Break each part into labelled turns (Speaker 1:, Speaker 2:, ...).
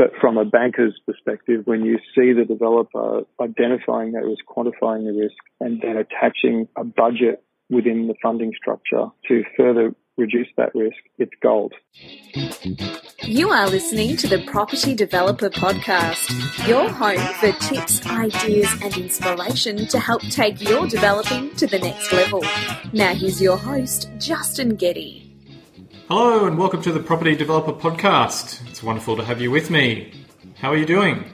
Speaker 1: But from a banker's perspective, when you see the developer identifying that risk, quantifying the risk, and then attaching a budget within the funding structure to further reduce that risk, it's gold.
Speaker 2: You are listening to the Property Developer Podcast, your home for tips, ideas, and inspiration to help take your developing to the next level. Now, here's your host, Justin Getty.
Speaker 3: Hello, and welcome to the Property Developer Podcast. It's wonderful to have you with me. How are you doing?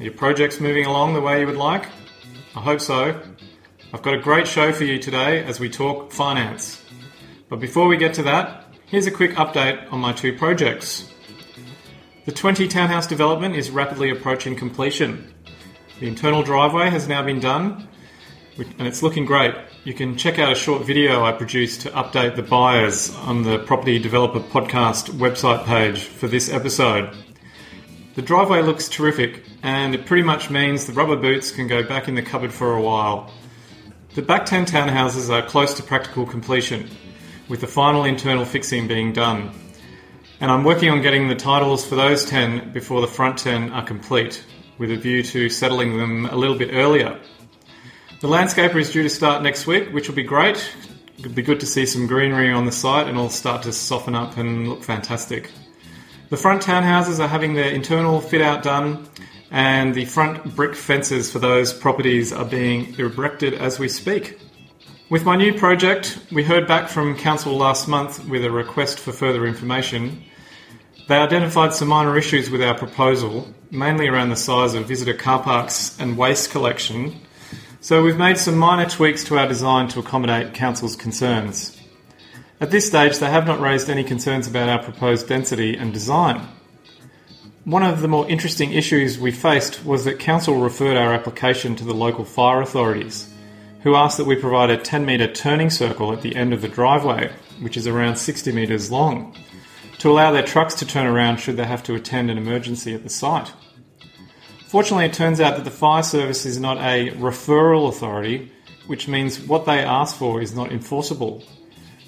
Speaker 3: Are your projects moving along the way you would like? I hope so. I've got a great show for you today as we talk finance. But before we get to that, here's a quick update on my two projects. The 20 townhouse development is rapidly approaching completion. The internal driveway has now been done and it's looking great. You can check out a short video I produced to update the buyers on the Property Developer Podcast website page for this episode. The driveway looks terrific and it pretty much means the rubber boots can go back in the cupboard for a while. The back 10 townhouses are close to practical completion with the final internal fixing being done. And I'm working on getting the titles for those 10 before the front 10 are complete, with a view to settling them a little bit earlier. The landscaper is due to start next week, which will be great. It'll be good to see some greenery on the site and all start to soften up and look fantastic. The front townhouses are having their internal fit out done, and the front brick fences for those properties are being erected as we speak. With my new project, we heard back from Council last month with a request for further information. They identified some minor issues with our proposal, mainly around the size of visitor car parks and waste collection. So we've made some minor tweaks to our design to accommodate Council's concerns. At this stage, they have not raised any concerns about our proposed density and design. One of the more interesting issues we faced was that Council referred our application to the local fire authorities who asked that we provide a 10 metre turning circle at the end of the driveway, which is around 60 metres long, to allow their trucks to turn around should they have to attend an emergency at the site. Fortunately, it turns out that the fire service is not a referral authority, which means what they ask for is not enforceable.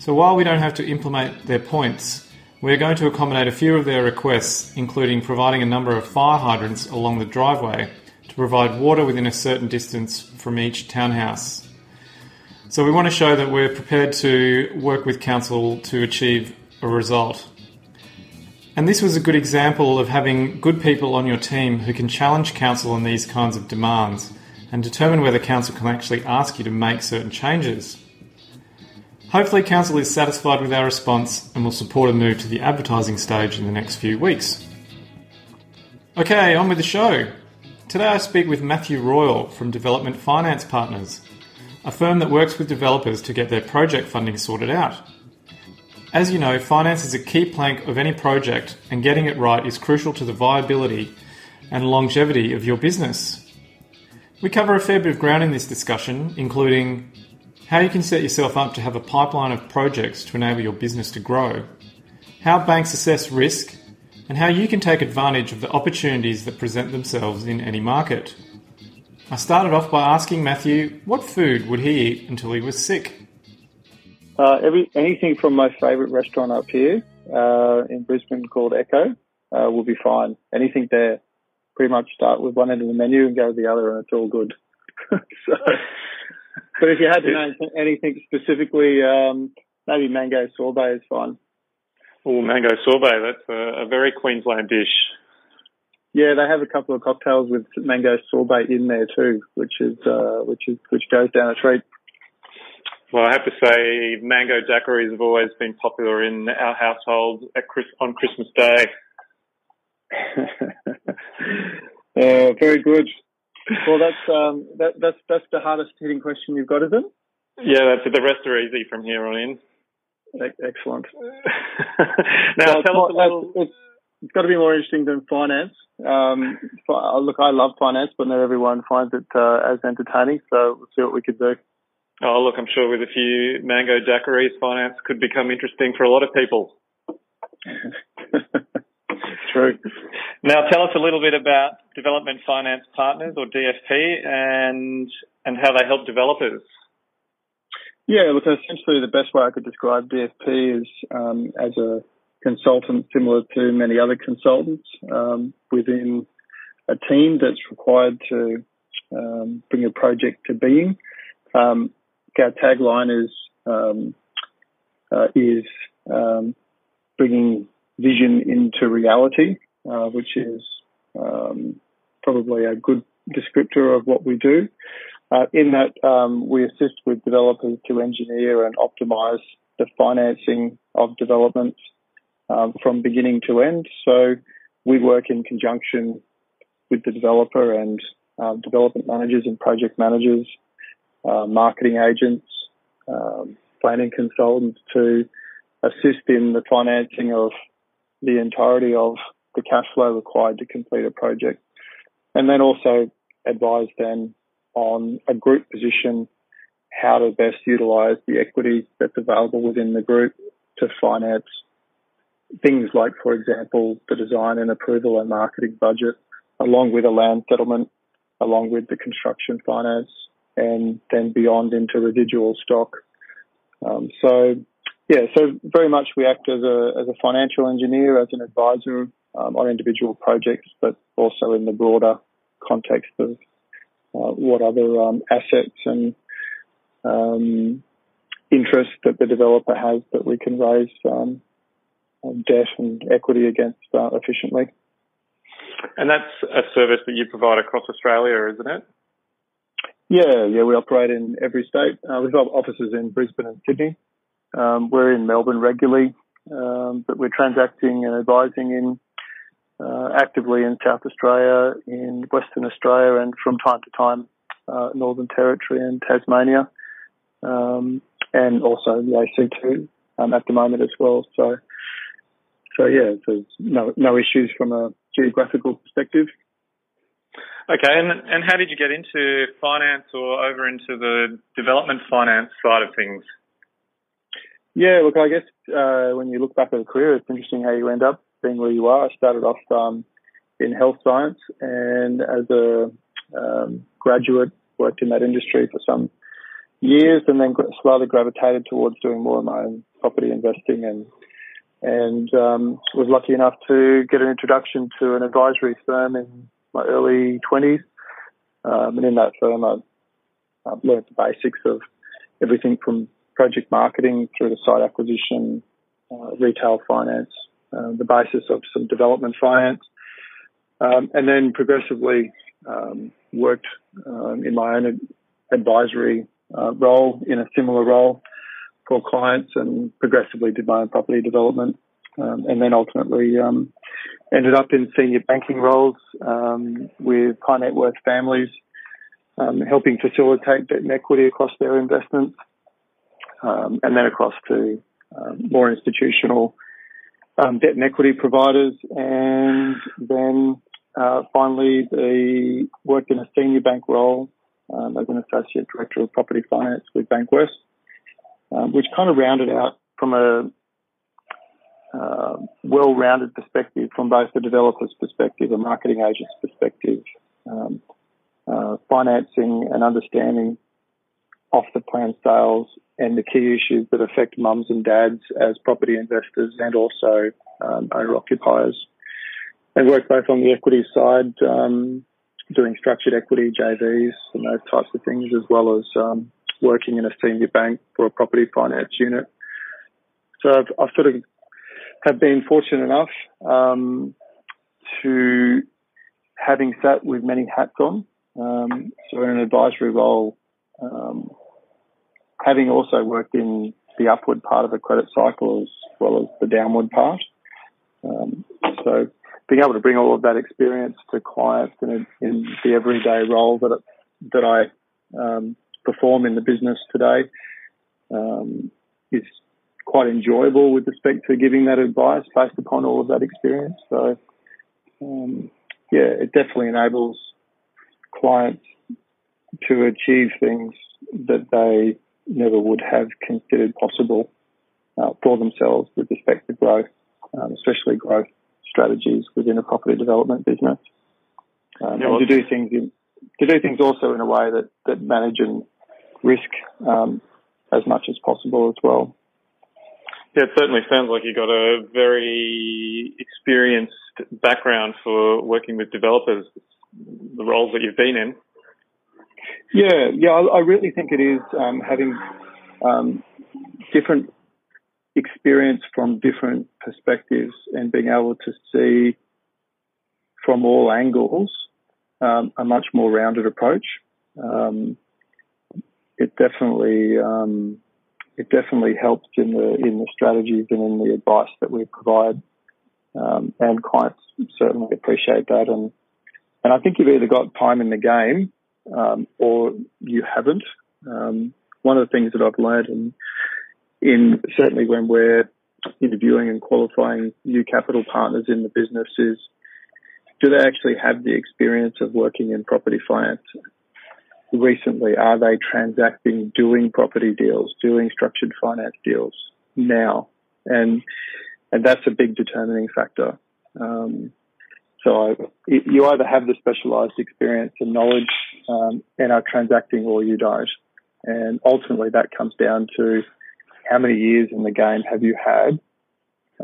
Speaker 3: So while we don't have to implement their points, we're going to accommodate a few of their requests, including providing a number of fire hydrants along the driveway to provide water within a certain distance from each townhouse. So we want to show that we're prepared to work with council to achieve a result. And this was a good example of having good people on your team who can challenge council on these kinds of demands and determine whether council can actually ask you to make certain changes. Hopefully, council is satisfied with our response and will support a move to the advertising stage in the next few weeks. Okay, on with the show. Today I speak with Matthew Royal from Development Finance Partners a firm that works with developers to get their project funding sorted out. As you know, finance is a key plank of any project, and getting it right is crucial to the viability and longevity of your business. We cover a fair bit of ground in this discussion, including how you can set yourself up to have a pipeline of projects to enable your business to grow, how banks assess risk, and how you can take advantage of the opportunities that present themselves in any market. I started off by asking Matthew what food would he eat until he was sick.
Speaker 1: Uh, every anything from my favourite restaurant up here uh, in Brisbane called Echo uh, will be fine. Anything there, pretty much start with one end of the menu and go to the other, and it's all good. so, but if you had to name anything specifically, um, maybe mango sorbet is fine.
Speaker 3: Oh, mango sorbet, that's a, a very Queensland dish.
Speaker 1: Yeah, they have a couple of cocktails with mango sorbet in there too, which is uh, which is which goes down a treat.
Speaker 3: Well, I have to say, mango daiquiris have always been popular in our household at Chris, on Christmas Day.
Speaker 1: uh, very good. Well, that's um, that, that's that's the hardest hitting question you've got, is it?
Speaker 3: Yeah, that's, the rest are easy from here on in.
Speaker 1: Excellent.
Speaker 3: now, tell us a little.
Speaker 1: It's, it's got to be more interesting than finance. Um, look, I love finance, but not everyone finds it uh, as entertaining. So we'll see what we could do.
Speaker 3: Oh, look, I'm sure with a few mango daiquiris, finance could become interesting for a lot of people.
Speaker 1: True.
Speaker 3: Now, tell us a little bit about Development Finance Partners, or DFP, and and how they help developers.
Speaker 1: Yeah, look, essentially the best way I could describe DFP is um, as a consultant similar to many other consultants um, within a team that's required to um, bring a project to being. Um, our tagline is um, uh, is um, bringing vision into reality, uh, which is um, probably a good descriptor of what we do. Uh, in that, um, we assist with developers to engineer and optimize the financing of developments um, from beginning to end. So we work in conjunction with the developer and uh, development managers and project managers, uh, marketing agents, um, planning consultants to assist in the financing of the entirety of the cash flow required to complete a project. And then also advise them on a group position, how to best utilize the equity that's available within the group to finance things like, for example, the design and approval and marketing budget, along with a land settlement, along with the construction finance, and then beyond into residual stock. Um, so, yeah, so very much we act as a, as a financial engineer, as an advisor um, on individual projects, but also in the broader context of uh, what other um, assets and um, interests that the developer has that we can raise um, debt and equity against uh, efficiently.
Speaker 3: And that's a service that you provide across Australia, isn't it?
Speaker 1: Yeah, yeah, we operate in every state. Uh, we've got offices in Brisbane and Sydney. Um, we're in Melbourne regularly, um, but we're transacting and advising in uh, actively in South Australia, in Western Australia, and from time to time uh, Northern Territory and Tasmania, um, and also the ACT um, at the moment as well. So, so yeah, there's no no issues from a geographical perspective.
Speaker 3: Okay, and and how did you get into finance or over into the development finance side of things?
Speaker 1: Yeah, look, I guess uh, when you look back at a career, it's interesting how you end up being where you are. I started off um, in health science, and as a um, graduate, worked in that industry for some years, and then slowly gravitated towards doing more of my own property investing, and and um, was lucky enough to get an introduction to an advisory firm in my early 20s. Um, and in that firm, I, I learned the basics of everything from project marketing through to site acquisition, uh, retail finance, uh, the basis of some development finance, um, and then progressively um, worked um, in my own advisory uh, role in a similar role for clients and progressively did my own property development um, and then ultimately um, ended up in senior banking roles um, with high net worth families, um, helping facilitate debt and equity across their investments, um, and then across to um, more institutional debt and equity providers, and then uh, finally the worked in a senior bank role as an associate director of property finance with Bankwest, which kind of rounded out from a uh, well-rounded perspective from both the developer's perspective, a marketing agent's perspective, um, uh, financing and understanding off the plan sales and the key issues that affect mums and dads as property investors and also um, owner occupiers. And work both on the equity side, um, doing structured equity, JVs, and those types of things, as well as um, working in a senior bank for a property finance unit. So I've, I've sort of have been fortunate enough um, to having sat with many hats on. Um, so in an advisory role, um, having also worked in the upward part of the credit cycle as well as the downward part. Um, so being able to bring all of that experience to clients in, in the everyday role that it, that I um, perform in the business today um, is quite enjoyable with respect to giving that advice based upon all of that experience. So, um, yeah, it definitely enables clients to achieve things that they never would have considered possible uh, for themselves with respect to growth, um, especially growth strategies within a property development business. Um, yeah, well, and to do things in, to do things also in a way that, that manage and risk um, as much as possible as well.
Speaker 3: Yeah, it certainly sounds like you've got a very experienced background for working with developers, the roles that you've been in.
Speaker 1: Yeah, yeah, I, I really think it is um, having um, different experience from different perspectives and being able to see from all angles um, a much more rounded approach. Um, it definitely um, it definitely helps in the in the strategies and in the advice that we provide, um, and clients certainly appreciate that. And and I think you've either got time in the game um, or you haven't. Um, one of the things that I've learned in, in certainly when we're interviewing and qualifying new capital partners in the business is do they actually have the experience of working in property finance? Recently, are they transacting, doing property deals, doing structured finance deals now? And and that's a big determining factor. Um, so I, you either have the specialised experience and knowledge um, and are transacting, or you don't. And ultimately, that comes down to how many years in the game have you had,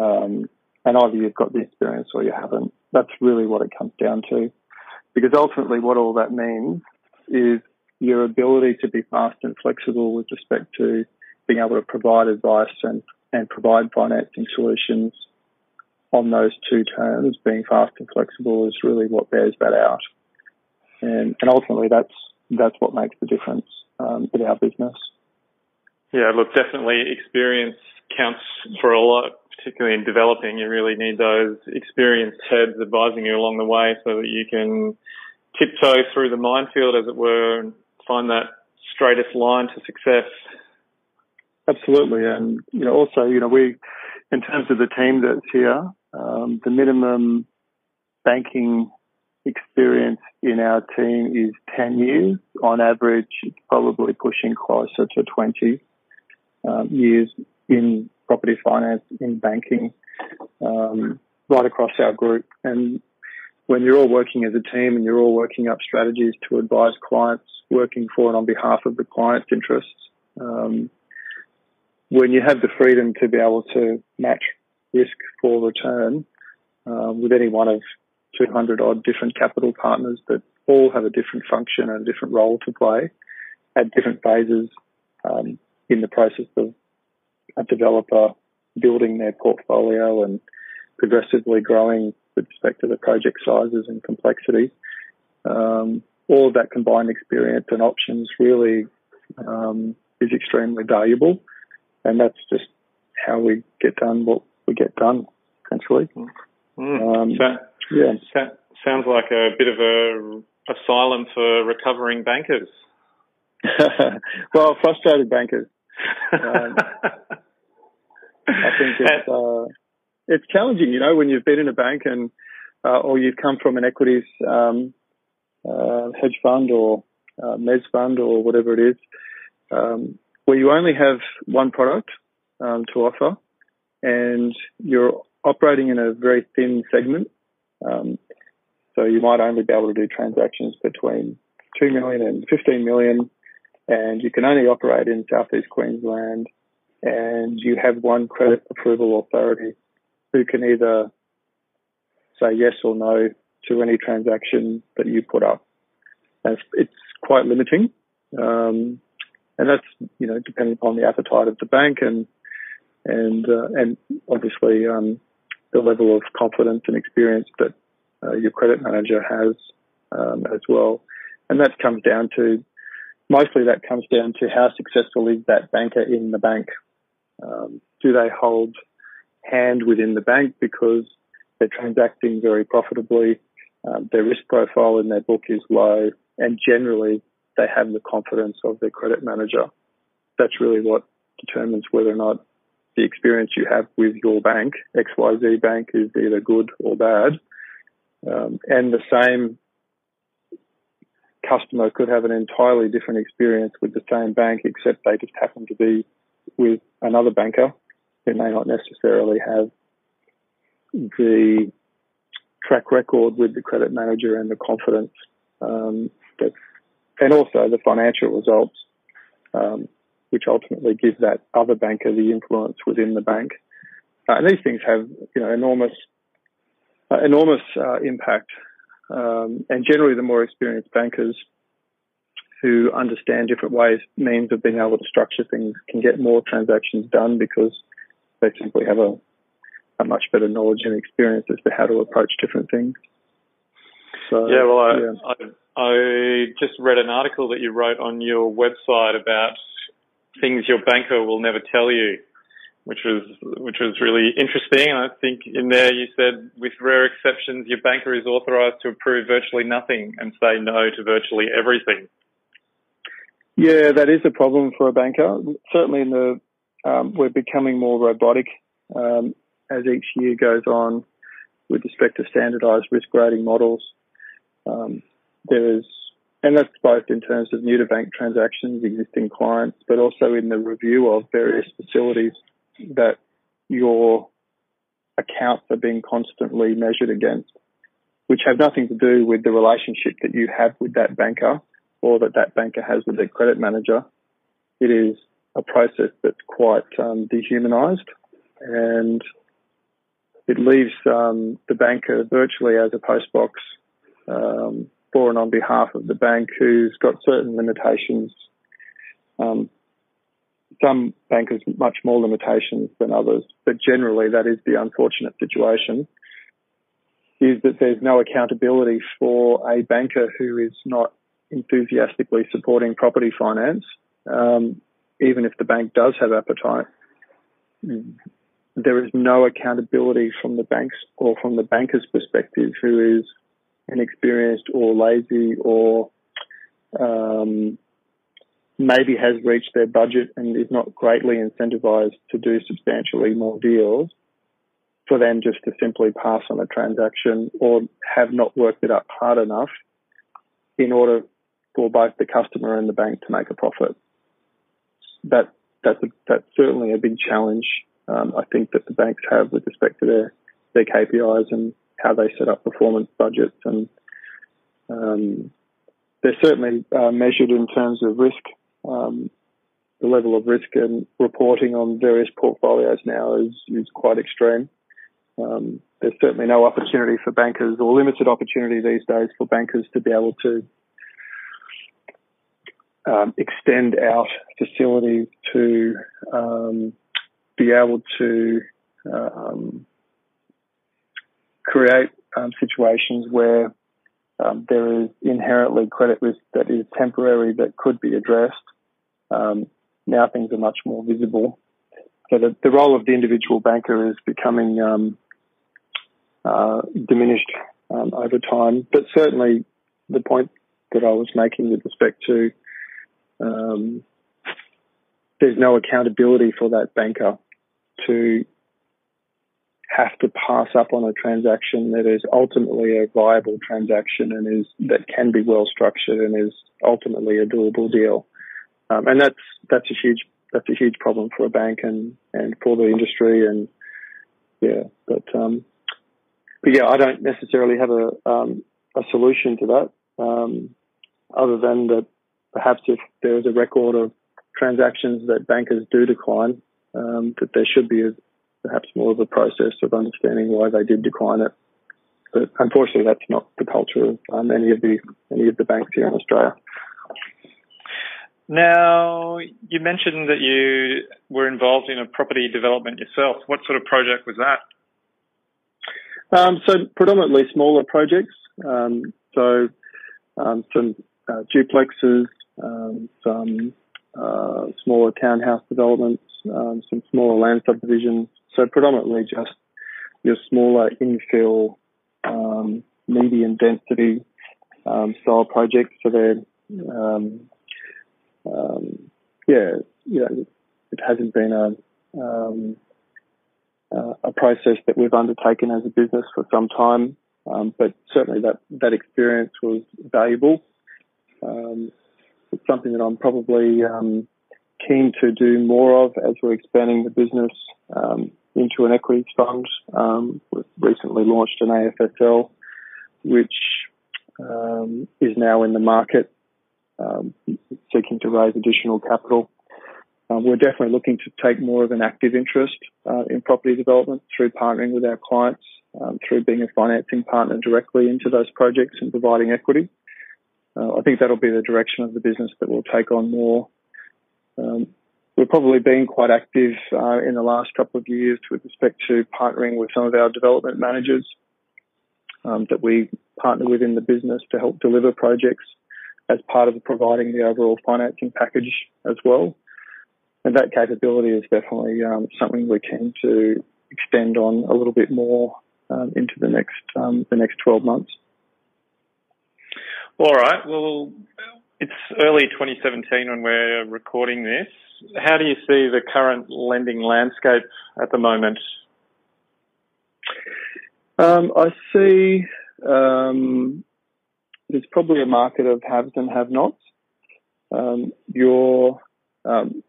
Speaker 1: um, and either you've got the experience or you haven't. That's really what it comes down to. Because ultimately, what all that means is your ability to be fast and flexible with respect to being able to provide advice and, and provide financing solutions on those two terms, being fast and flexible, is really what bears that out. And, and ultimately, that's that's what makes the difference um, in our business.
Speaker 3: Yeah, look, definitely experience counts for a lot, particularly in developing. You really need those experienced heads advising you along the way so that you can tiptoe through the minefield, as it were, find that straightest line to success.
Speaker 1: Absolutely, and you know, also, you know, we, in terms of the team that's here, um, the minimum banking experience in our team is 10 years. On average, it's probably pushing closer to 20 um, years in property finance, in banking, um, right across our group. And when you're all working as a team and you're all working up strategies to advise clients, working for and on behalf of the client's interests, um, when you have the freedom to be able to match risk for return um, with any one of 200 odd different capital partners that all have a different function and a different role to play at different phases um, in the process of a developer building their portfolio and progressively growing with respect to the project sizes and complexity. Um, all of that combined experience and options really um, is extremely valuable, and that's just how we get done what we get done, essentially.
Speaker 3: Mm. Um, so, yeah, so, sounds like a bit of a asylum for recovering bankers.
Speaker 1: well, frustrated bankers. Um, I think it's uh, it's challenging, you know, when you've been in a bank and uh, or you've come from an equities um, uh, hedge fund or uh, mez fund or whatever it is, um, where you only have one product um, to offer, and you're operating in a very thin segment. Um, so you might only be able to do transactions between 2 million and 15 million, and you can only operate in southeast Queensland, and you have one credit approval authority who can either say yes or no to any transaction that you put up. And it's, quite limiting. Um, and that's, you know, depending upon the appetite of the bank and, and, uh, and obviously, um, the level of confidence and experience that uh, your credit manager has, um, as well. And that comes down to, mostly that comes down to how successful is that banker in the bank. Um, do they hold hand within the bank because they're transacting very profitably. Um, their risk profile in their book is low, and generally they have the confidence of their credit manager. That's really what determines whether or not the experience you have with your bank, XYZ bank, is either good or bad. Um, and the same customer could have an entirely different experience with the same bank, except they just happen to be with another banker who may not necessarily have the track record with the credit manager and the confidence um, and also the financial results um, which ultimately give that other banker the influence within the bank. Uh, and these things have, you know, enormous, uh, enormous uh, impact. Um, and generally, the more experienced bankers who understand different ways, means of being able to structure things, can get more transactions done because they simply have a, a much better knowledge and experience as to how to approach different things.
Speaker 3: So, yeah, well, I, yeah. I, I just read an article that you wrote on your website about things your banker will never tell you, which was which was really interesting. And I think in there you said, with rare exceptions, your banker is authorised to approve virtually nothing and say no to virtually everything.
Speaker 1: Yeah, that is a problem for a banker. Certainly, in the um, we're becoming more robotic um, as each year goes on with respect to standardised risk rating models. Um, there is, and that's both in terms of new to bank transactions, existing clients, but also in the review of various facilities that your accounts are being constantly measured against, which have nothing to do with the relationship that you have with that banker or that that banker has with their credit manager. It is a process that's quite um, dehumanized and it leaves um, the banker virtually as a postbox um, for and on behalf of the bank who's got certain limitations. Um, some bankers much more limitations than others, but generally that is the unfortunate situation is that there's no accountability for a banker who is not enthusiastically supporting property finance, um, even if the bank does have appetite. There is no accountability from the banks or from the banker's perspective who is inexperienced or lazy or um, maybe has reached their budget and is not greatly incentivized to do substantially more deals for them just to simply pass on a transaction or have not worked it up hard enough in order for both the customer and the bank to make a profit. That that's a, that's certainly a big challenge. Um, I think that the banks have with respect to their their KPIs and how they set up performance budgets, and um, they're certainly uh, measured in terms of risk. Um, the level of risk and reporting on various portfolios now is is quite extreme. Um, there's certainly no opportunity for bankers, or limited opportunity these days for bankers to be able to um, extend out facilities to um, be able to um, create um, situations where um, there is inherently credit risk that is temporary that could be addressed. Um, now things are much more visible. So the, the, role of the individual banker is becoming uh, diminished over time, but certainly the point that I was making with respect to um, there's no accountability for that banker to have to pass up on a transaction that is ultimately a viable transaction and is that can be well structured and is ultimately a doable deal. Um, and that's that's a huge that's a huge problem for a bank and and for the industry and yeah, but um, but yeah, I don't necessarily have a um, a solution to that um, other than that perhaps if there is a record of transactions that bankers do decline, um, that there should be a, perhaps more of a process of understanding why they did decline it. But unfortunately, that's not the culture of um, any of the any of the banks here in Australia.
Speaker 3: Now, you mentioned that you were involved in a property development yourself. What sort of project was that?
Speaker 1: Um, so predominantly smaller projects. Um, so um, some uh, duplexes, um, some uh, smaller townhouse developments, um, some smaller land subdivisions. So predominantly just your smaller infill, um, medium density um, style projects. So they're, um, um, yeah, you know, it hasn't been a uh, a process that we've undertaken as a business for some time, but certainly that that experience was valuable. It's something that I'm probably keen to do more of as we're expanding the business um, into an equities fund. Um, we've recently launched an AFSL, which is now in the market, seeking to raise additional capital. uh, we're definitely looking to take more of an active interest uh, in property development through partnering with our clients, um, through being a financing partner directly into those projects and providing equity. Uh, I think that'll be the direction of the business that will take on more. Um, we've probably been quite active uh, in the last couple of years with respect to partnering with some of our development managers um, that we partner with in the business to help deliver projects as part of providing the overall financing package as well. And that capability is definitely um, something we're keen to extend on a little bit more um, into the next um, the next 12 months.
Speaker 3: All right. Well, it's early 2017 when we're recording this. How do you see the current lending landscape at the moment?
Speaker 1: Um, I see um, there's probably a market of haves and have-nots. Um, your um,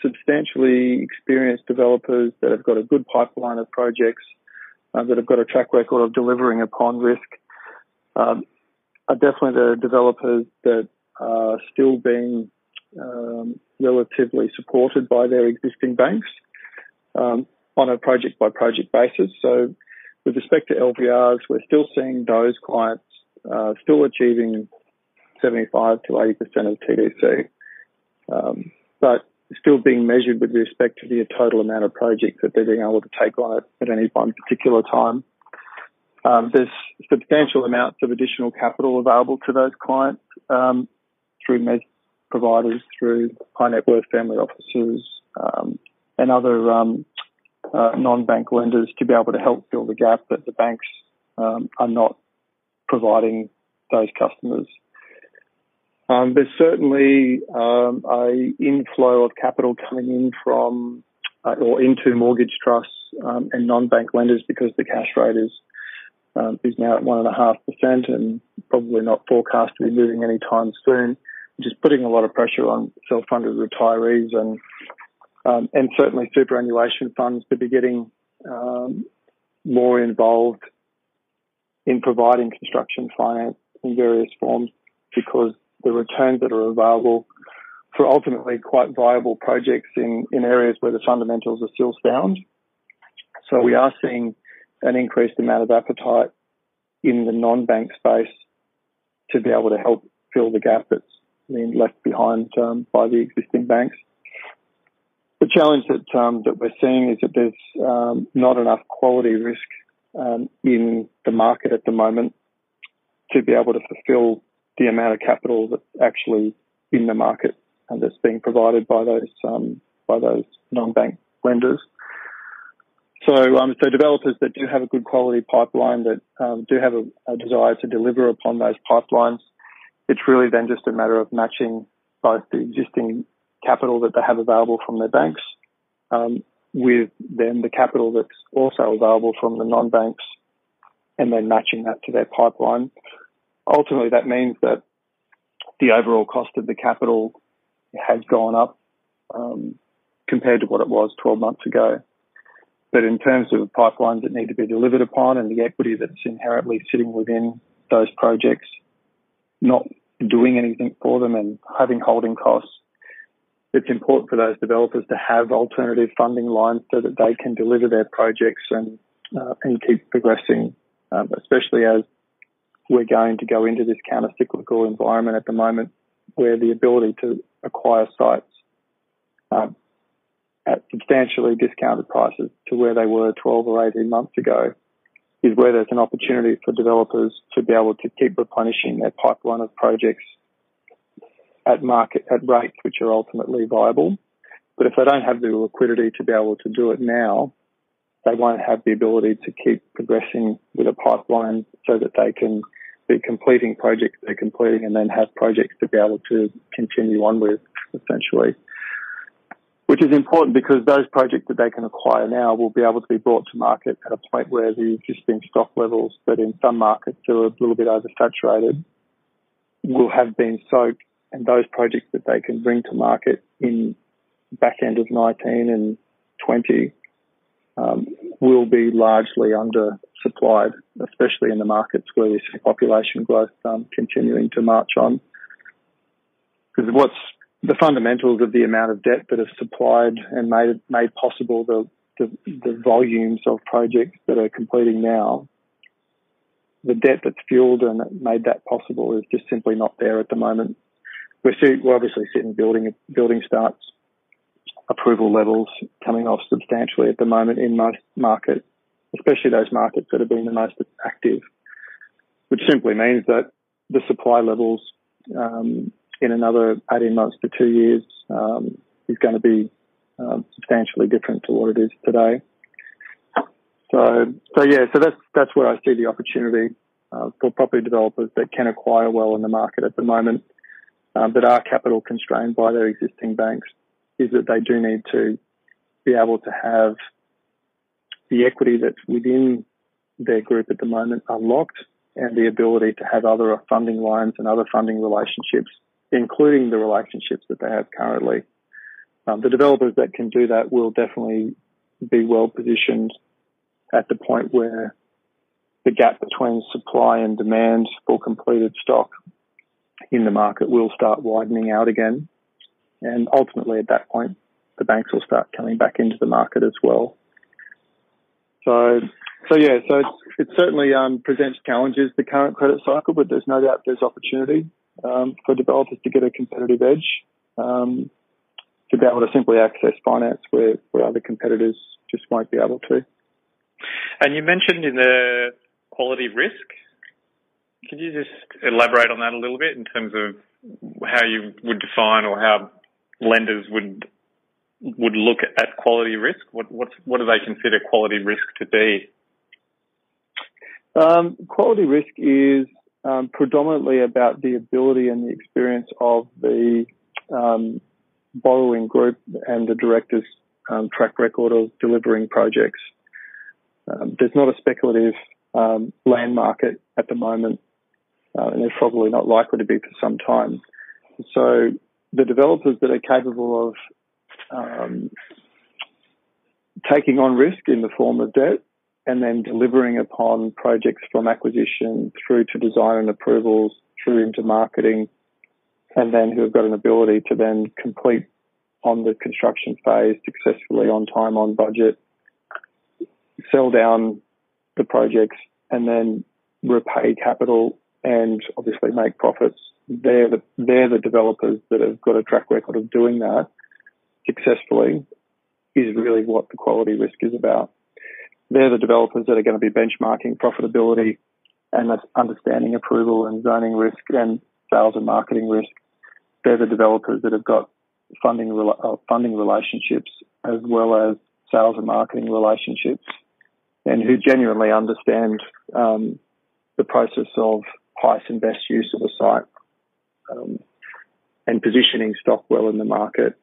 Speaker 1: substantially experienced developers that have got a good pipeline of projects, uh, that have got a track record of delivering upon risk, um, are definitely the developers that are still being um, relatively supported by their existing banks um, on a project by project basis. So, with respect to LVRs, we're still seeing those clients uh, still achieving 75 to 80% of TDC, um, but still being measured with respect to the total amount of projects that they're being able to take on at, at any one particular time. Um, there's substantial amounts of additional capital available to those clients um, through mes- providers, through high net worth family offices, um, and other um, uh, non-bank lenders to be able to help fill the gap that the banks um, are not providing those customers. Um, there's certainly um, a inflow of capital coming in from uh, or into mortgage trusts um, and non-bank lenders because the cash rate is is now at one and a half percent and probably not forecast to be moving anytime soon, is putting a lot of pressure on self-funded retirees and um, and certainly superannuation funds to be getting um, more involved in providing construction finance in various forms because the returns that are available for ultimately quite viable projects in, in areas where the fundamentals are still sound. So we are seeing an increased amount of appetite in the non-bank space to be able to help fill the gap that's been left behind um, by the existing banks. The challenge that um, that we're seeing is that there's um, not enough quality risk um, in the market at the moment to be able to fulfil the amount of capital that's actually in the market and that's being provided by those um, by those non-bank lenders. So, um, so developers that do have a good quality pipeline that um, do have a, a, desire to deliver upon those pipelines, it's really then just a matter of matching both the existing capital that they have available from their banks um, with then the capital that's also available from the non-banks, and then matching that to their pipeline. Ultimately, that means that the overall cost of the capital has gone up um, compared to what it was 12 months ago. But in terms of pipelines that need to be delivered upon and the equity that's inherently sitting within those projects, not doing anything for them and having holding costs, it's important for those developers to have alternative funding lines so that they can deliver their projects and uh, and keep progressing, um, especially as we're going to go into this counter-cyclical environment at the moment where the ability to acquire sites um, at substantially discounted prices to where they were 12 or 18 months ago is where there's an opportunity for developers to be able to keep replenishing their pipeline of projects at market at rates which are ultimately viable. But if they don't have the liquidity to be able to do it now, they won't have the ability to keep progressing with a pipeline so that they can be completing projects they're completing and then have projects to be able to continue on with essentially which is important because those projects that they can acquire now will be able to be brought to market at a point where the existing stock levels that in some markets are a little bit oversaturated will have been soaked and those projects that they can bring to market in back end of 19 and 20 um, will be largely undersupplied, especially in the markets where we see population growth um, continuing to march on. Because what's the fundamentals of the amount of debt that have supplied and made made possible the, the, the volumes of projects that are completing now, the debt that's fueled and made that possible is just simply not there at the moment. We're, we're obviously sitting building building starts, approval levels coming off substantially at the moment in most markets, especially those markets that have been the most active, which simply means that the supply levels um, in another 18 months to two years um, is going to be um, substantially different to what it is today. So, so yeah, so that's that's where I see the opportunity uh, for property developers that can acquire well in the market at the moment, um, that are capital constrained by their existing banks, is that they do need to be able to have the equity that's within their group at the moment unlocked and the ability to have other funding lines and other funding relationships, including the relationships that they have currently. Um, the developers that can do that will definitely be well positioned at the point where the gap between supply and demand for completed stock in the market will start widening out again. And ultimately, at that point, the banks will start coming back into the market as well. So, so yeah, so it certainly um, presents challenges the current credit cycle, but there's no doubt there's opportunity um, for developers to get a competitive edge, um, to be able to simply access finance where, where other competitors just won't be able to.
Speaker 4: And you mentioned in the quality risk. Could you just elaborate on that a little bit in terms of how you would define or how lenders would would look at quality risk? What what what do they consider quality risk to be?
Speaker 1: Um, quality risk is um, predominantly about the ability and the experience of the um, borrowing group and the director's um, track record of delivering projects. Um, there's not a speculative um, land market at the moment, uh, and there's probably not likely to be for some time. So the developers that are capable of um, taking on risk in the form of debt and then delivering upon projects from acquisition through to design and approvals through into marketing and then who have got an ability to then complete on the construction phase successfully on time, on budget, sell down the projects and then repay capital and obviously make profits. They're the, they're the developers that have got a track record of doing that successfully is really what the quality risk is about. They're the developers that are going to be benchmarking profitability and understanding approval and zoning risk and sales and marketing risk. They're the developers that have got funding uh, funding relationships as well as sales and marketing relationships and who genuinely understand um, the process of highest and best use of a site um, and positioning stock well in the market,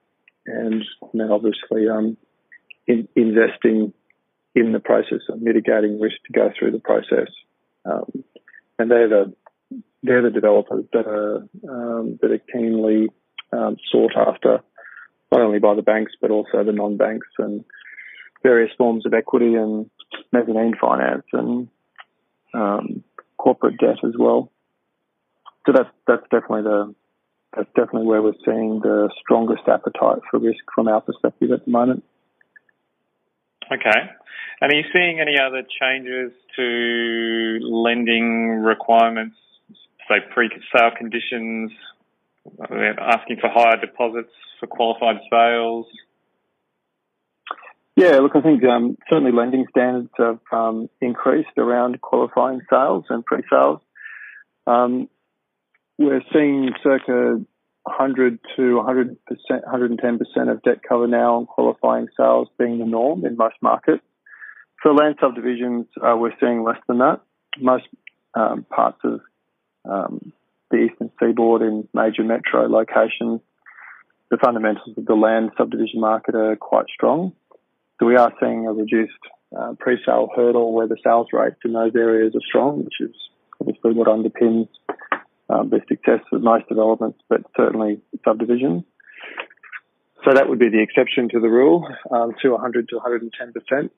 Speaker 1: and then obviously um, in, investing in the process of mitigating risk to go through the process. Um, and they're the they're the developers that are um, that are keenly um, sought after, not only by the banks but also the non-banks and various forms of equity and mezzanine finance and um, corporate debt as well. So that's that's definitely the that's definitely where we're seeing the strongest appetite for risk from our perspective at the moment.
Speaker 4: Okay. And are you seeing any other changes to lending requirements, say pre-sale conditions, asking for higher deposits for qualified sales?
Speaker 1: Yeah, look, I think um, certainly lending standards have um, increased around qualifying sales and pre-sales. Um, we're seeing circa 100 to 100 percent, 110 percent of debt cover now on qualifying sales being the norm in most markets. For land subdivisions, uh, we're seeing less than that. Most um, parts of um, the eastern seaboard in major metro locations, the fundamentals of the land subdivision market are quite strong. So we are seeing a reduced uh, pre-sale hurdle where the sales rates in those areas are strong, which is obviously what underpins um, the success of most developments, but certainly subdivisions. So that would be the exception to the rule, um, to 100 to 110 percent.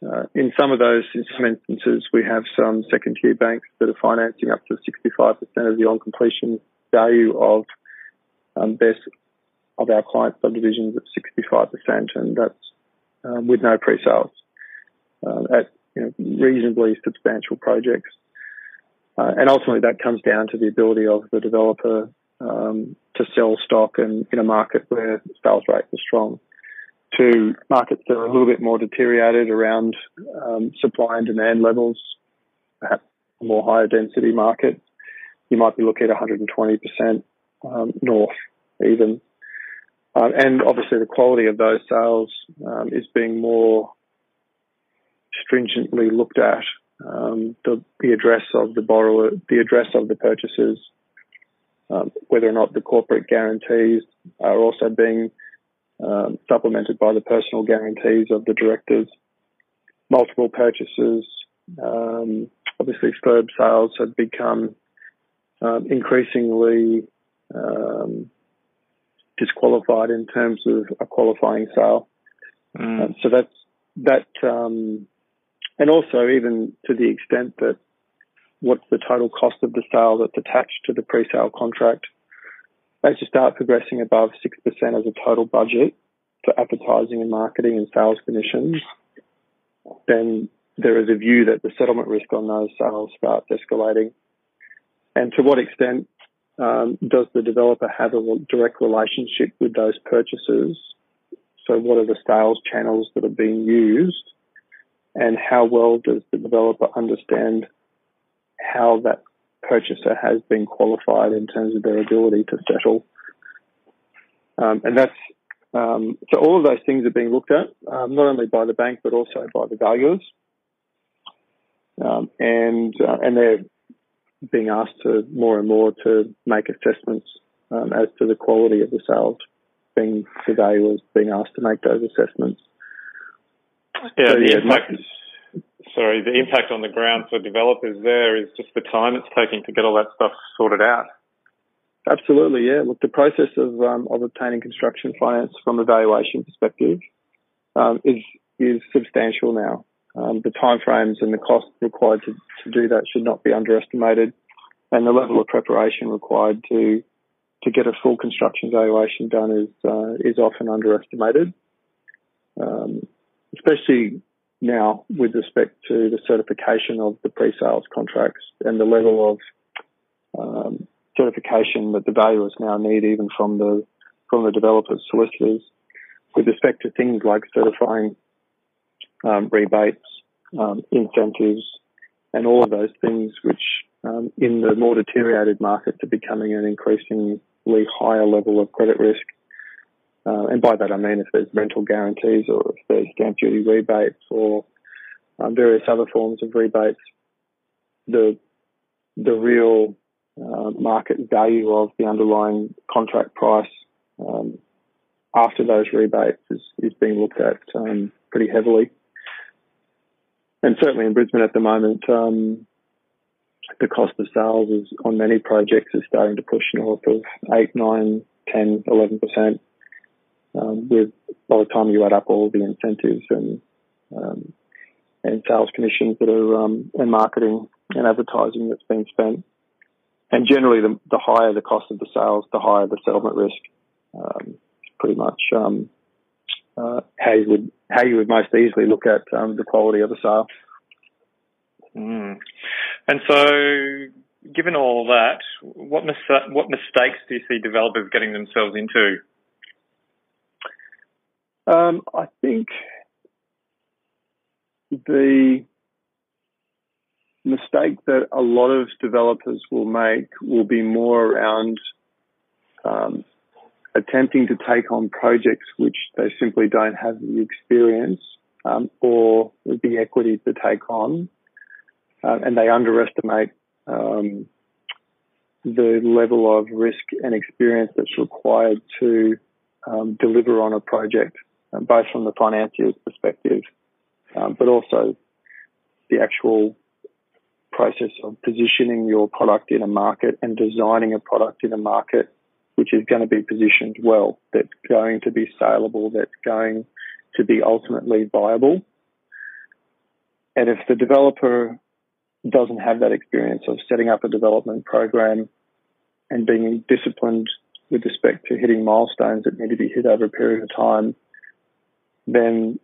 Speaker 1: Uh, in some of those, in some instances, we have some second-tier banks that are financing up to 65% of the on-completion value of um, their of our client subdivisions at 65%, and that's um, with no pre-sales uh, at you know, reasonably substantial projects. Uh, and ultimately, that comes down to the ability of the developer um, to sell stock and in a market where sales rates are strong to markets that are a little bit more deteriorated around um, supply and demand levels, perhaps a more higher density market. You might be looking at 120% um, north even. Uh, and obviously the quality of those sales um, is being more stringently looked at. Um, the, the, address of the borrower, the address of the purchasers, um, whether or not the corporate guarantees are also being um, supplemented by the personal guarantees of the directors. Multiple purchases, um, obviously FIRB sales have become um, increasingly um, disqualified in terms of a qualifying sale. Mm. So that's that, um, and also even to the extent that what's the total cost of the sale that's attached to the pre-sale contract. As you start progressing above 6% as a total budget for advertising and marketing and sales commissions, then there is a view that the settlement risk on those sales starts escalating. And to what extent um, does the developer have a direct relationship with those purchasers? So, what are the sales channels that are being used? And how well does the developer understand how that purchaser has been qualified in terms of their ability to settle? Um, and that's um, so all of those things are being looked at, um, not only by the bank but also by the valuers, um, and uh, and they're being asked to more and more to make assessments um, as to the quality of the sales. Being the valuers being asked to make those assessments.
Speaker 4: Yeah, so, the yeah, impact. Sorry, the impact on the ground for developers there is just the time it's taking to get all that stuff sorted out.
Speaker 1: Absolutely, yeah. Look, the process of um, of obtaining construction finance from a valuation perspective um, is is substantial now. Um, the timeframes and the cost required to, to do that should not be underestimated, and the level of preparation required to to get a full construction valuation done is uh, is often underestimated, um, especially now with respect to the certification of the pre-sales contracts and the level of um, certification that the valuers now need, even from the from the developers solicitors, with respect to things like certifying um, rebates, um, incentives, and all of those things, which um, in the more deteriorated markets are becoming an increasingly higher level of credit risk. Uh, and by that I mean if there's rental guarantees or if there's stamp duty rebates or um, various other forms of rebates, the the real uh, market value of the underlying contract price um, after those rebates is, is being looked at um, pretty heavily. And certainly in Brisbane at the moment, um, the cost of sales is on many projects is starting to push north of 8, 9, 10, 11%. Um, with by the time you add up all the incentives and um, and sales commissions that are um, and marketing and advertising that's being spent, and generally, the, the, higher the cost of the sales, the higher the settlement risk. Um, pretty much um, uh, how you would how you would most easily look at um, the quality of a sale.
Speaker 4: Mm. And so, given all that, what mis- what mistakes do you see developers getting themselves into?
Speaker 1: Um, I think the mistake that a lot of developers will make will be more around um, attempting to take on projects which they simply don't have the experience um, or the equity to take on, uh, and they underestimate um, the level of risk and experience that's required to um, deliver on a project, uh, both from the financier's perspective, um, but also the actual process of positioning your product in a market and designing a product in a market which is going to be positioned well, that's going to be saleable, that's going to be ultimately viable. And if the developer doesn't have that experience of setting up a development program and being disciplined with respect to hitting milestones that need to be hit over a period of time, then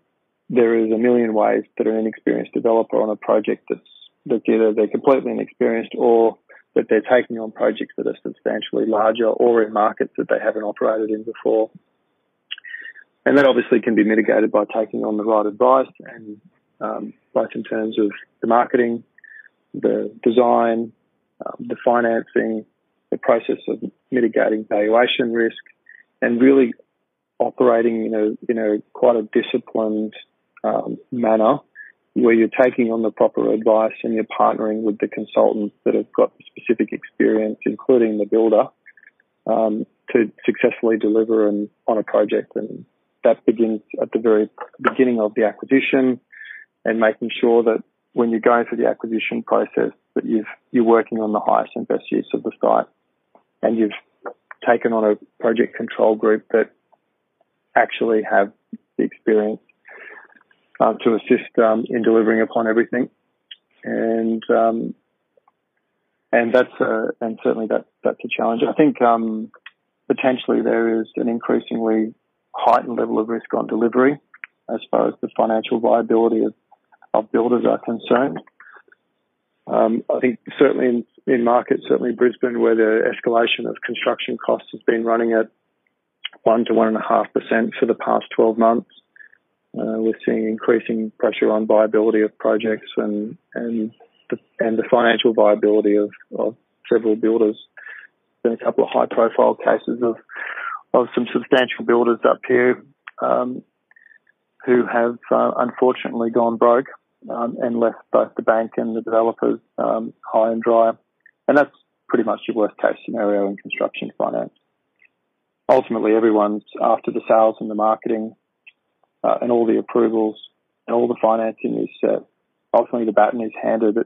Speaker 1: there is a million ways that an inexperienced developer on a project that's that's either they're completely inexperienced or that they're taking on projects that are substantially larger or in markets that they haven't operated in before. And that obviously can be mitigated by taking on the right advice and um, both in terms of the marketing, the design, um, the financing, the process of mitigating valuation risk, and really operating in a in a quite a disciplined um, manner where you're taking on the proper advice and you're partnering with the consultants that have got specific experience, including the builder, um, to successfully deliver an, on a project. And that begins at the very beginning of the acquisition and making sure that when you're going through the acquisition process that you've, you're working on the highest and best use of the site and you've taken on a project control group that actually have the experience uh, to assist um, in delivering upon everything, and um, and that's a, and certainly that that's a challenge. I think um, potentially there is an increasingly heightened level of risk on delivery as far as the financial viability of, of builders are concerned. Um, I think certainly in, in markets, certainly Brisbane, where the escalation of construction costs has been running at one to one and a half percent for the past 12 months. Uh, we're seeing increasing pressure on viability of projects and and the, and the financial viability of, of several builders. There's been a couple of high profile cases of of some substantial builders up here um, who have uh, unfortunately gone broke um, and left both the bank and the developers um, high and dry. And that's pretty much your worst case scenario in construction finance. Ultimately, everyone's after the sales and the marketing uh, and all the approvals and all the financing is set. Ultimately, the baton is handed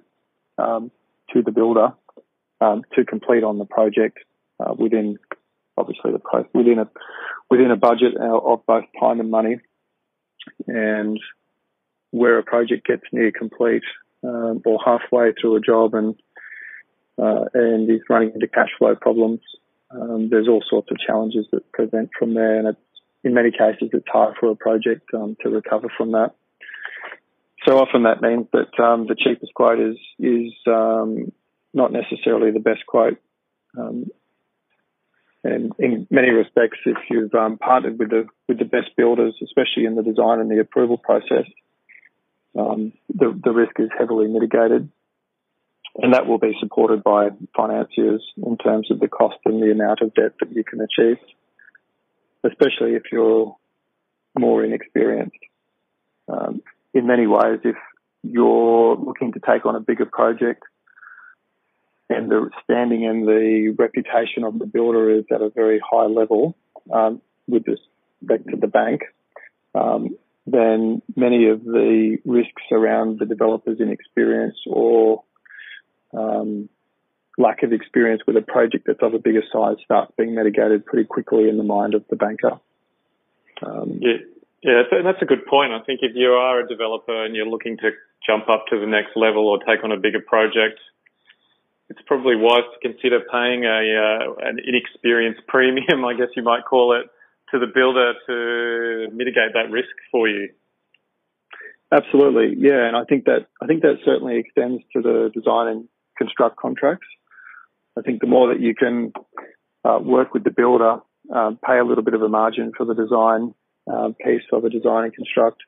Speaker 1: um, to the builder um, to complete on the project uh, within, obviously, the within a within a budget of both time and money. And where a project gets near complete um, or halfway through a job and uh, and is running into cash flow problems, um, there's all sorts of challenges that prevent from there, and in many cases, it's hard for a project um, to recover from that. So often that means that um, the cheapest quote is is um, not necessarily the best quote. Um, and in many respects, if you've partnered with the with the best builders, especially in the design and the approval process, um, the the risk is heavily mitigated, and that will be supported by financiers in terms of the cost and the amount of debt that you can achieve especially if you're more inexperienced. Um, in many ways, if you're looking to take on a bigger project and the standing and the reputation of the builder is at a very high level um, with respect to the bank, um, then many of the risks around the developer's inexperience or um, lack of experience with a project that's of a bigger size starts being mitigated pretty quickly in the mind of the banker.
Speaker 4: Um, yeah, yeah, and that's a good point. I think if you are a developer and you're looking to jump up to the next level or take on a bigger project, it's probably wise to consider paying a uh, an inexperienced premium, I guess you might call it, to the builder to mitigate that risk for you.
Speaker 1: Absolutely, yeah, and I think that I think that certainly extends to the design and construct contracts. I think the more that you can uh, work with the builder, uh, pay a little bit of a margin for the design uh, piece of a design and construct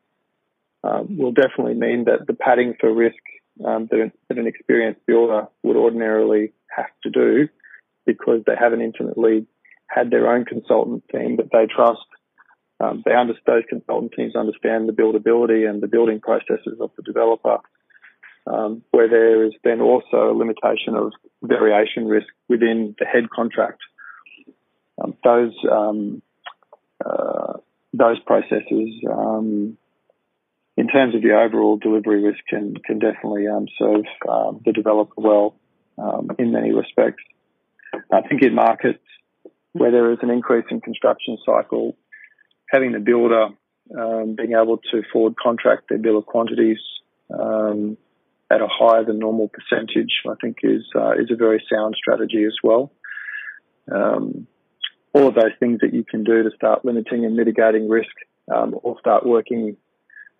Speaker 1: uh, will definitely mean that the padding for risk um, that, that, an experienced builder would ordinarily have to do because they haven't intimately had their own consultant team that they trust. Um, they understand, those consultant teams understand the buildability and the building processes of the developer um, where there is then also a limitation of variation risk within the head contract. Um, those um, uh, those processes, um, in terms of the overall delivery risk, can can definitely um, serve um, the developer well in many respects. I think in markets where there is an increase in construction cycle, having the builder being able to forward contract their bill of quantities um, at a higher than normal percentage, I think is uh, is a very sound strategy as well. Um, all of those things that you can do to start limiting and mitigating risk um, or start working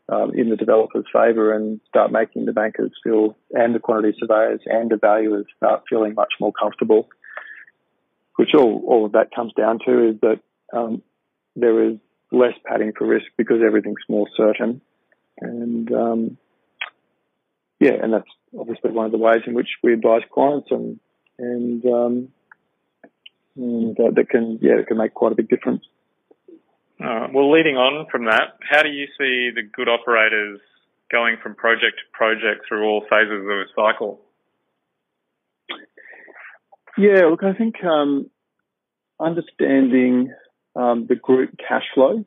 Speaker 1: um, in the developer's favour and start making the bankers feel and the quantity surveyors and the valuers start feeling much more comfortable. Which all, all of that comes down to is that um, there is less padding for risk because everything's more certain. And um, yeah, and that's obviously one of the ways in which we advise clients and and, um, and uh, that can yeah that can make quite a big difference.
Speaker 4: Uh, well, leading on from that, how do you see the good operators going from project to project through all phases of a cycle?
Speaker 1: Yeah, look, I think um, understanding um, the group cash flow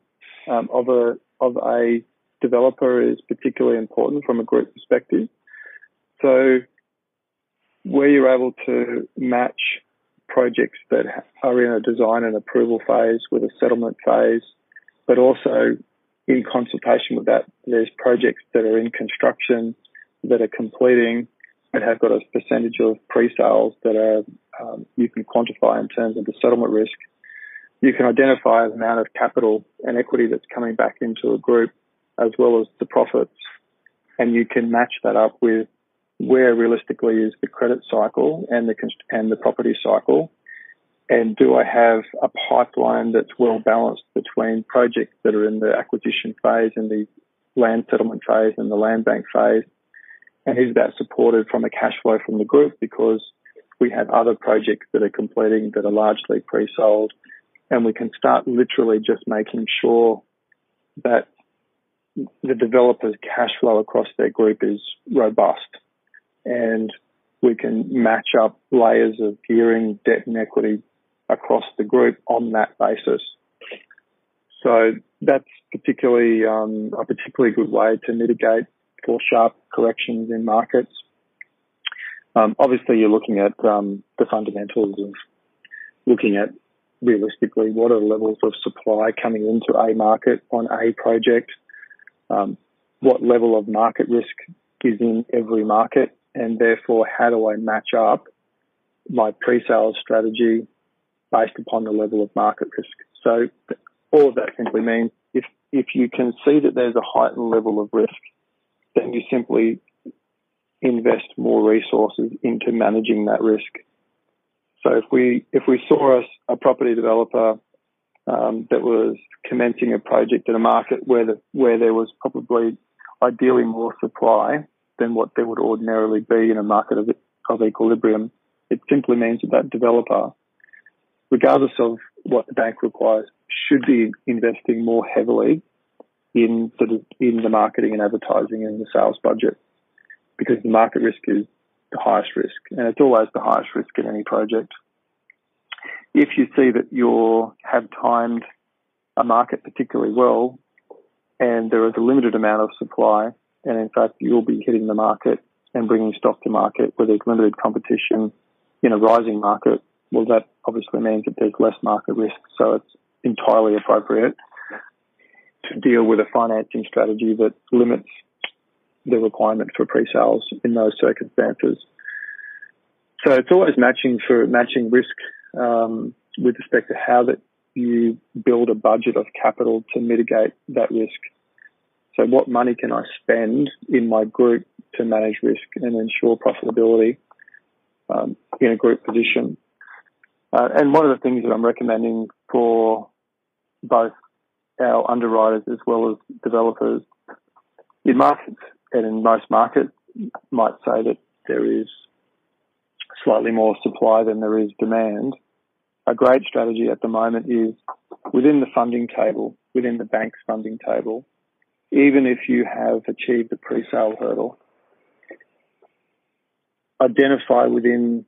Speaker 1: um, of a of a developer is particularly important from a group perspective. So, where you're able to match projects that are in a design and approval phase with a settlement phase but also in consultation with that, there's projects that are in construction that are completing and have got a percentage of pre-sales that are um, you can quantify in terms of the settlement risk. You can identify the amount of capital and equity that's coming back into a group, as well as the profits, and you can match that up with where realistically is the credit cycle and the and the property cycle, and do I have a pipeline that's well balanced between projects that are in the acquisition phase and the land settlement phase and the land bank phase? And is that supported from a cash flow from the group? Because we have other projects that are completing that are largely pre-sold and we can start literally just making sure that the developer's cash flow across their group is robust and we can match up layers of gearing, debt and equity across the group on that basis. So that's particularly um, a particularly good way to mitigate for sharp corrections in markets. Um, obviously, you're looking at um, the fundamentals of looking at realistically what are the levels of supply coming into a market on a project, um, what level of market risk is in every market, and therefore how do I match up my pre-sales strategy based upon the level of market risk. So all of that simply means if, if you can see that there's a heightened level of risk, then you simply invest more resources into managing that risk. So if we if we saw a, a property developer um, that was commencing a project in a market where the, where there was probably ideally more supply than what there would ordinarily be in a market of, of equilibrium, it simply means that that developer regardless of what the bank requires, should be investing more heavily in the, in the marketing and advertising and the sales budget because the market risk is the highest risk and it's always the highest risk in any project. If you see that you have timed a market particularly well and there is a limited amount of supply and in fact you'll be hitting the market and bringing stock to market where there's limited competition in a rising market, well that obviously means that there's less market risk. So it's entirely appropriate to deal with a financing strategy that limits the requirement for pre-sales in those circumstances. So it's always matching for matching risk um, with respect to how that you build a budget of capital to mitigate that risk. So what money can I spend in my group to manage risk and ensure profitability um, in a group position? Uh, and one of the things that I'm recommending for both our underwriters as well as developers in markets and in most markets might say that there is slightly more supply than there is demand. A great strategy at the moment is within the funding table, within the bank's funding table, even if you have achieved the pre-sale hurdle, identify within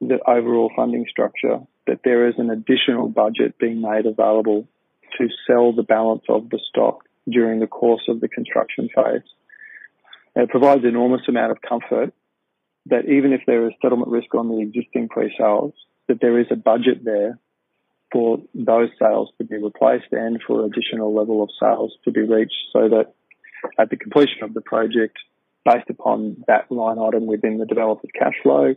Speaker 1: the overall funding structure that there is an additional budget being made available to sell the balance of the stock during the course of the construction phase. it provides enormous amount of comfort that even if there is settlement risk on the existing pre-sales, that there is a budget there for those sales to be replaced and for additional level of sales to be reached so that at the completion of the project, based upon that line item within the developer's cash flow,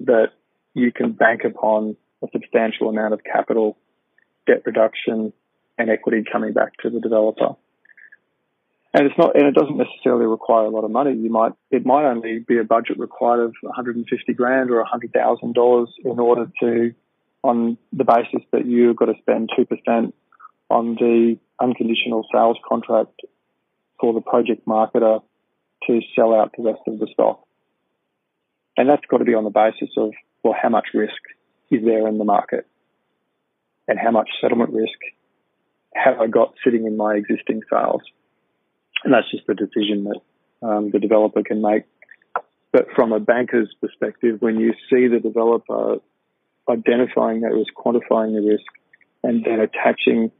Speaker 1: that you can bank upon a substantial amount of capital, debt reduction, and equity coming back to the developer. And it's not, and it doesn't necessarily require a lot of money. You might, it might only be a budget required of 150 grand or $100,000 in order to, on the basis that you've got to spend 2% on the unconditional sales contract for the project marketer to sell out the rest of the stock. And that's got to be on the basis of, well, how much risk is there in the market and how much settlement risk have I got sitting in my existing sales? And that's just the decision that um, the developer can make. But from a banker's perspective, when you see the developer identifying that risk, quantifying the risk, and then attaching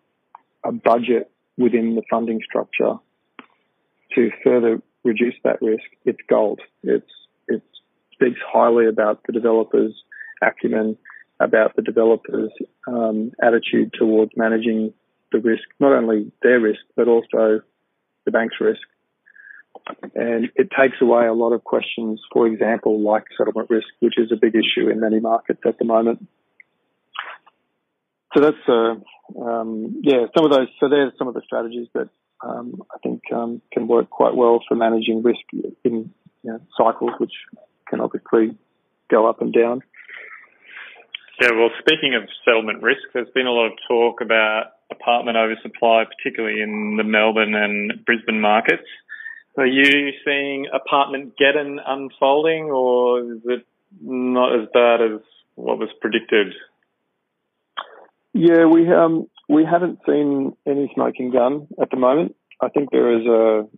Speaker 1: a budget within the funding structure to further reduce that risk, it's gold. It's it speaks highly about the developer's acumen, about the developer's um, attitude towards managing the risk, not only their risk but also the bank's risk. And it takes away a lot of questions, for example, like settlement risk, which is a big issue in many markets at the moment. So that's, uh, um, yeah, some of those, so there's some of the strategies that um, I think um, can work quite well for managing risk in you know, cycles, which can obviously go up and down.
Speaker 4: Yeah, well, speaking of settlement risk, there's been a lot of talk about apartment oversupply, particularly in the Melbourne and Brisbane markets. Are you seeing apartment Geddon unfolding, or is it not as bad as what was predicted?
Speaker 1: Yeah, we um we haven't seen any smoking gun at the moment. I think there is a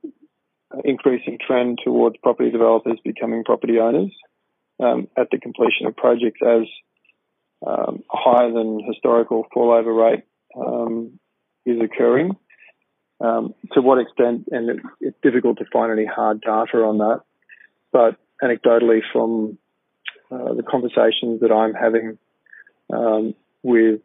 Speaker 1: increasing trend towards property developers becoming property owners um, at the completion of projects as um, higher than historical fallover rate um, is occurring. Um, to what extent, and it, it's difficult to find any hard data on that, but anecdotally from uh, the conversations that I'm having um, with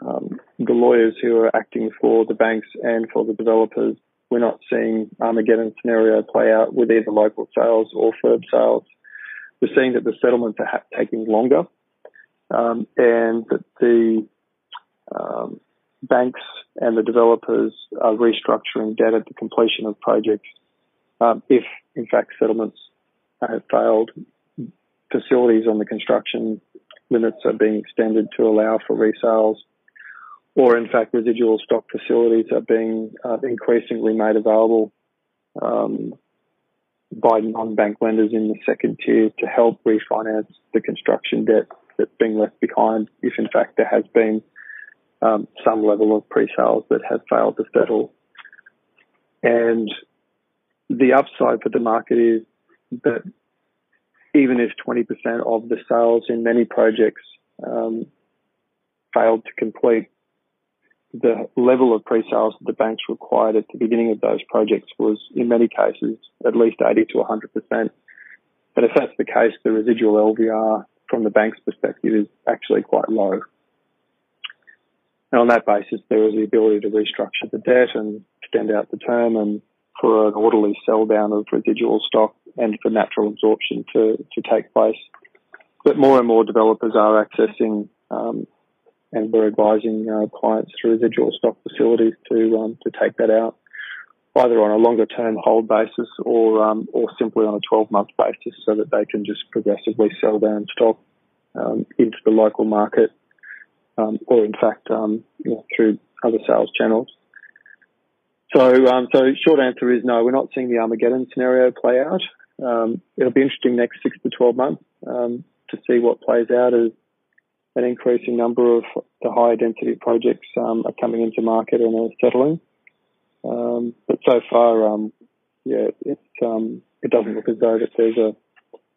Speaker 1: um, the lawyers who are acting for the banks and for the developers, we're not seeing Armageddon scenario play out with either local sales or FIRB sales. We're seeing that the settlements are ha- taking longer um, and that the um, banks and the developers are restructuring debt at the completion of projects. Um, if in fact settlements have failed, facilities on the construction limits are being extended to allow for resales, or in fact residual stock facilities are being uh, increasingly made available um, by non-bank lenders in the second tier to help refinance the construction debt that's being left behind if in fact there has been um, some level of pre-sales that have failed to settle. And the upside for the market is that even if 20% of the sales in many projects um, failed to complete, the level of pre-sales that the banks required at the beginning of those projects was, in many cases, at least 80 to 100%. But if that's the case, the residual LVR from the bank's perspective is actually quite low. And on that basis, there is the ability to restructure the debt and extend out the term and for an orderly sell down of residual stock and for natural absorption to, to take place. But more and more developers are accessing um, and we're advising uh, clients through residual stock facilities to um, to take that out, either on a longer term hold basis or um, or simply on a 12 month basis, so that they can just progressively sell down stock um, into the local market um, or in fact um, you know, through other sales channels. So, um, so short answer is no. We're not seeing the Armageddon scenario play out. Um, it'll be interesting next six to twelve months um, to see what plays out as an increasing number of the higher density projects um, are coming into market and are settling. but so far, yeah, it it doesn't look as though that there's a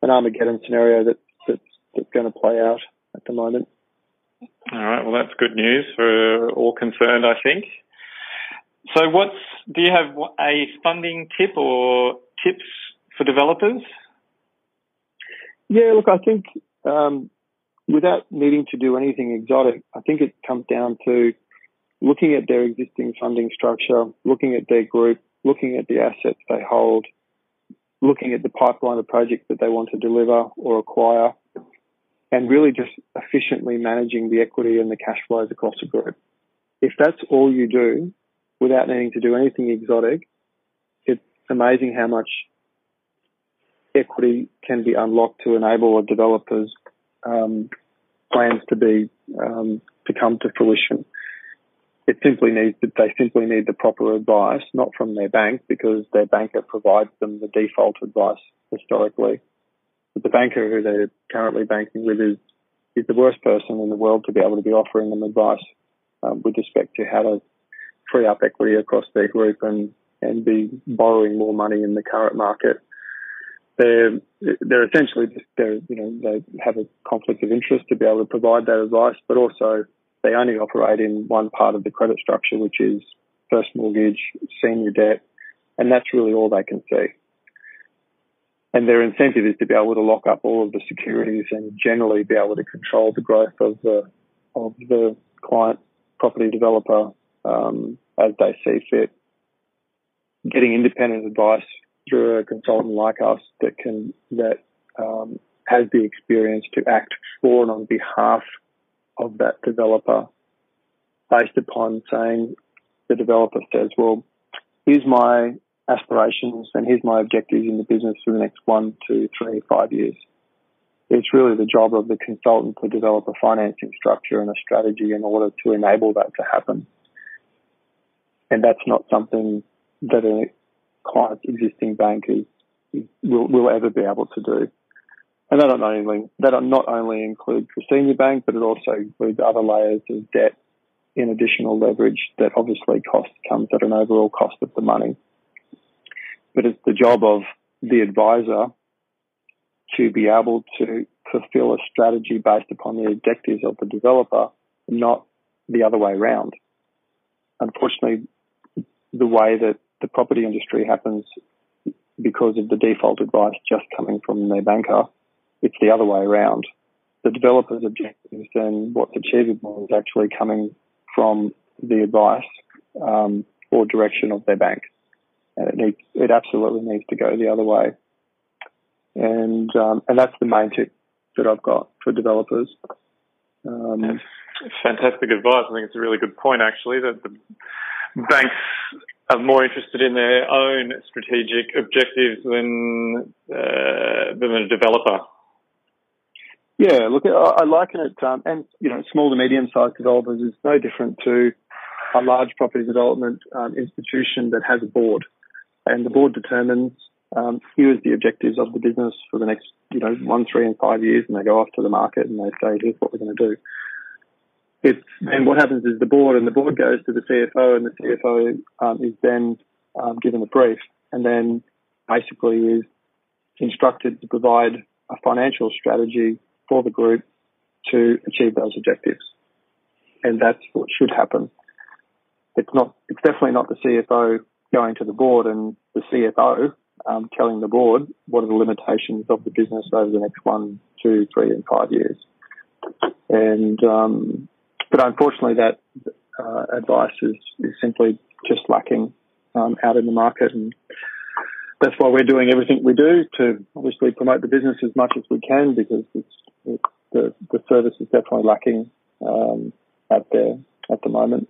Speaker 1: an Armageddon scenario that, that's that's going to play out at the moment.
Speaker 4: All right. Well, that's good news for all concerned, I think. So, what's do you have a funding tip or tips for developers?
Speaker 1: Yeah, look, I think um, without needing to do anything exotic, I think it comes down to looking at their existing funding structure, looking at their group, looking at the assets they hold, looking at the pipeline of projects that they want to deliver or acquire, and really just efficiently managing the equity and the cash flows across the group. If that's all you do without needing to do anything exotic, it's amazing how much equity can be unlocked to enable a developer's um, plans to be um, to come to fruition. It simply needs they simply need the proper advice, not from their bank because their banker provides them the default advice historically. But the banker who they're currently banking with is is the worst person in the world to be able to be offering them advice um, with respect to how to free up equity across their group and and be borrowing more money in the current market. They're they're essentially just they're you know they have a conflict of interest to be able to provide that advice, but also they only operate in one part of the credit structure, which is first mortgage, senior debt, and that's really all they can see. And their incentive is to be able to lock up all of the securities and generally be able to control the growth of the of the client property developer um, as they see fit. Getting independent advice through a consultant like us that can that um, has the experience to act for and on behalf of that developer based upon saying the developer says, well, here's my aspirations and here's my objectives in the business for the next one, two, three, five years. It's really the job of the consultant to develop a financing structure and a strategy in order to enable that to happen. And that's not something that a client's existing bank is, will, will ever be able to do. And that not only that not only includes the senior bank, but it also includes other layers of debt in additional leverage that obviously cost comes at an overall cost of the money. But it's the job of the advisor to be able to fulfill a strategy based upon the objectives of the developer, not the other way around. Unfortunately, the way that the property industry happens because of the default advice just coming from their banker it's the other way around. The developer's objectives and what's achievable is actually coming from the advice um, or direction of their bank. And it needs, it absolutely needs to go the other way. And um, and that's the main tip that I've got for developers.
Speaker 4: Um, fantastic advice. I think it's a really good point, actually, that the banks are more interested in their own strategic objectives than uh, than a developer.
Speaker 1: Yeah, look, I, I liken it, um, and you know, small to medium-sized developers is no different to a large property development um, institution that has a board, and the board determines um, here is the objectives of the business for the next, you know, one, three, and five years, and they go off to the market and they say, here's what we're going to do. It's, and what happens is the board, and the board goes to the CFO, and the CFO um, is then um, given a brief, and then basically is instructed to provide a financial strategy for the group to achieve those objectives. And that's what should happen. It's not, it's definitely not the CFO going to the board and the CFO um, telling the board what are the limitations of the business over the next one, two, three, and five years. And um, but unfortunately, that uh, advice is, is simply just lacking um, out in the market, and that's why we're doing everything we do to obviously promote the business as much as we can because it's it's the, the service is definitely lacking um, out there at the moment.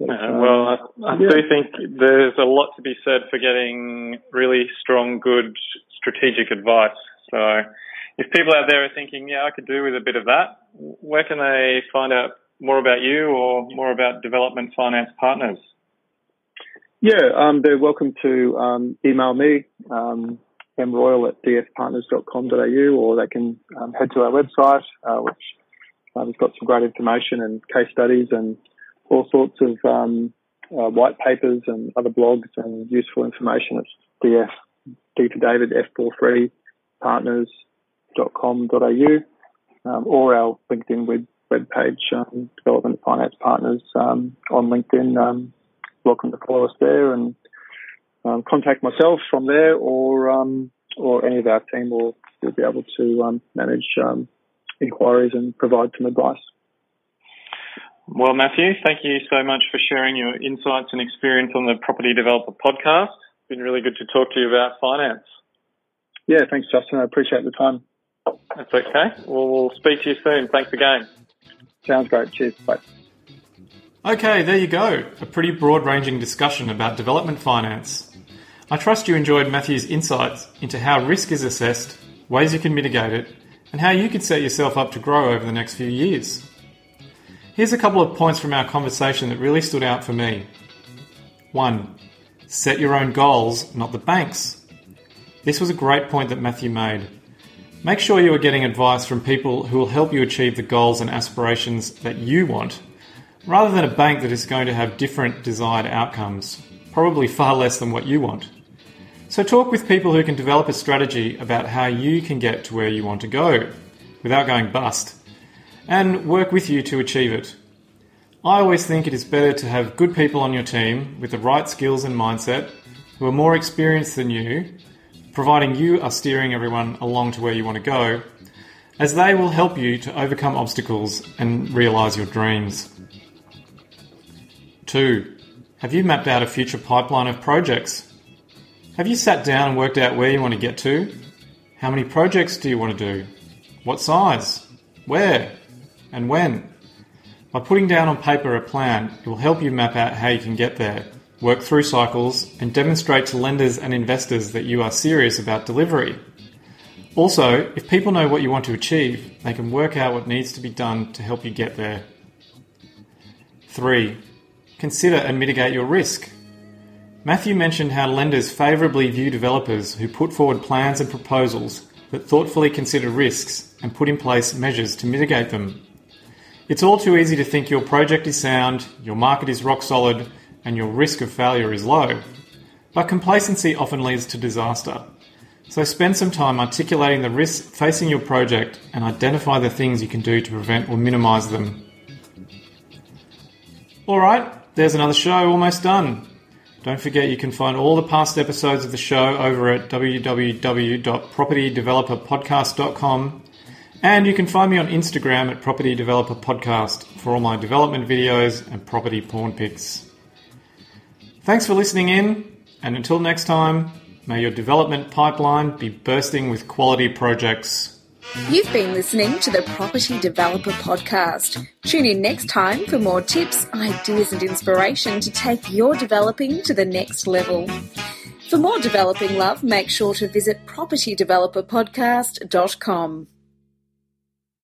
Speaker 4: Uh, well, I, I yeah. do think there's a lot to be said for getting really strong, good strategic advice. So, if people out there are thinking, yeah, I could do with a bit of that, where can they find out more about you or more about development finance partners?
Speaker 1: Yeah, um, they're welcome to um, email me. Um, mroyal at dfpartners.com.au or they can um, head to our website, uh, which uh, has got some great information and case studies and all sorts of um, uh, white papers and other blogs and useful information. It's df, D David, F43 partners.com.au um, or our LinkedIn web, web page, um, Development Finance Partners um, on LinkedIn. Um, welcome to follow us there and um, contact myself from there, or or any of our team will will be able to manage inquiries and provide some advice.
Speaker 4: Well, Matthew, thank you so much for sharing your insights and experience on the Property Developer Podcast. It's been really good to talk to you about finance.
Speaker 1: Yeah, thanks, Justin. I appreciate the time.
Speaker 4: That's okay. Well, we'll speak to you soon. Thanks again.
Speaker 1: Sounds great. Cheers. Bye.
Speaker 3: Okay, there you go. A pretty broad ranging discussion about development finance. I trust you enjoyed Matthew's insights into how risk is assessed, ways you can mitigate it, and how you can set yourself up to grow over the next few years. Here's a couple of points from our conversation that really stood out for me. 1. Set your own goals, not the bank's. This was a great point that Matthew made. Make sure you are getting advice from people who will help you achieve the goals and aspirations that you want rather than a bank that is going to have different desired outcomes, probably far less than what you want. So, talk with people who can develop a strategy about how you can get to where you want to go without going bust, and work with you to achieve it. I always think it is better to have good people on your team with the right skills and mindset who are more experienced than you, providing you are steering everyone along to where you want to go, as they will help you to overcome obstacles and realise your dreams. Two, have you mapped out a future pipeline of projects? Have you sat down and worked out where you want to get to? How many projects do you want to do? What size? Where? And when? By putting down on paper a plan, it will help you map out how you can get there, work through cycles, and demonstrate to lenders and investors that you are serious about delivery. Also, if people know what you want to achieve, they can work out what needs to be done to help you get there. 3. Consider and mitigate your risk. Matthew mentioned how lenders favourably view developers who put forward plans and proposals that thoughtfully consider risks and put in place measures to mitigate them. It's all too easy to think your project is sound, your market is rock solid, and your risk of failure is low. But complacency often leads to disaster. So spend some time articulating the risks facing your project and identify the things you can do to prevent or minimise them. Alright, there's another show almost done. Don't forget you can find all the past episodes of the show over at www.propertydeveloperpodcast.com and you can find me on Instagram at Property Developer Podcast for all my development videos and property porn pics. Thanks for listening in, and until next time, may your development pipeline be bursting with quality projects.
Speaker 2: You've been listening to the Property Developer Podcast. Tune in next time for more tips, ideas, and inspiration to take your developing to the next level. For more developing love, make sure to visit propertydeveloperpodcast.com.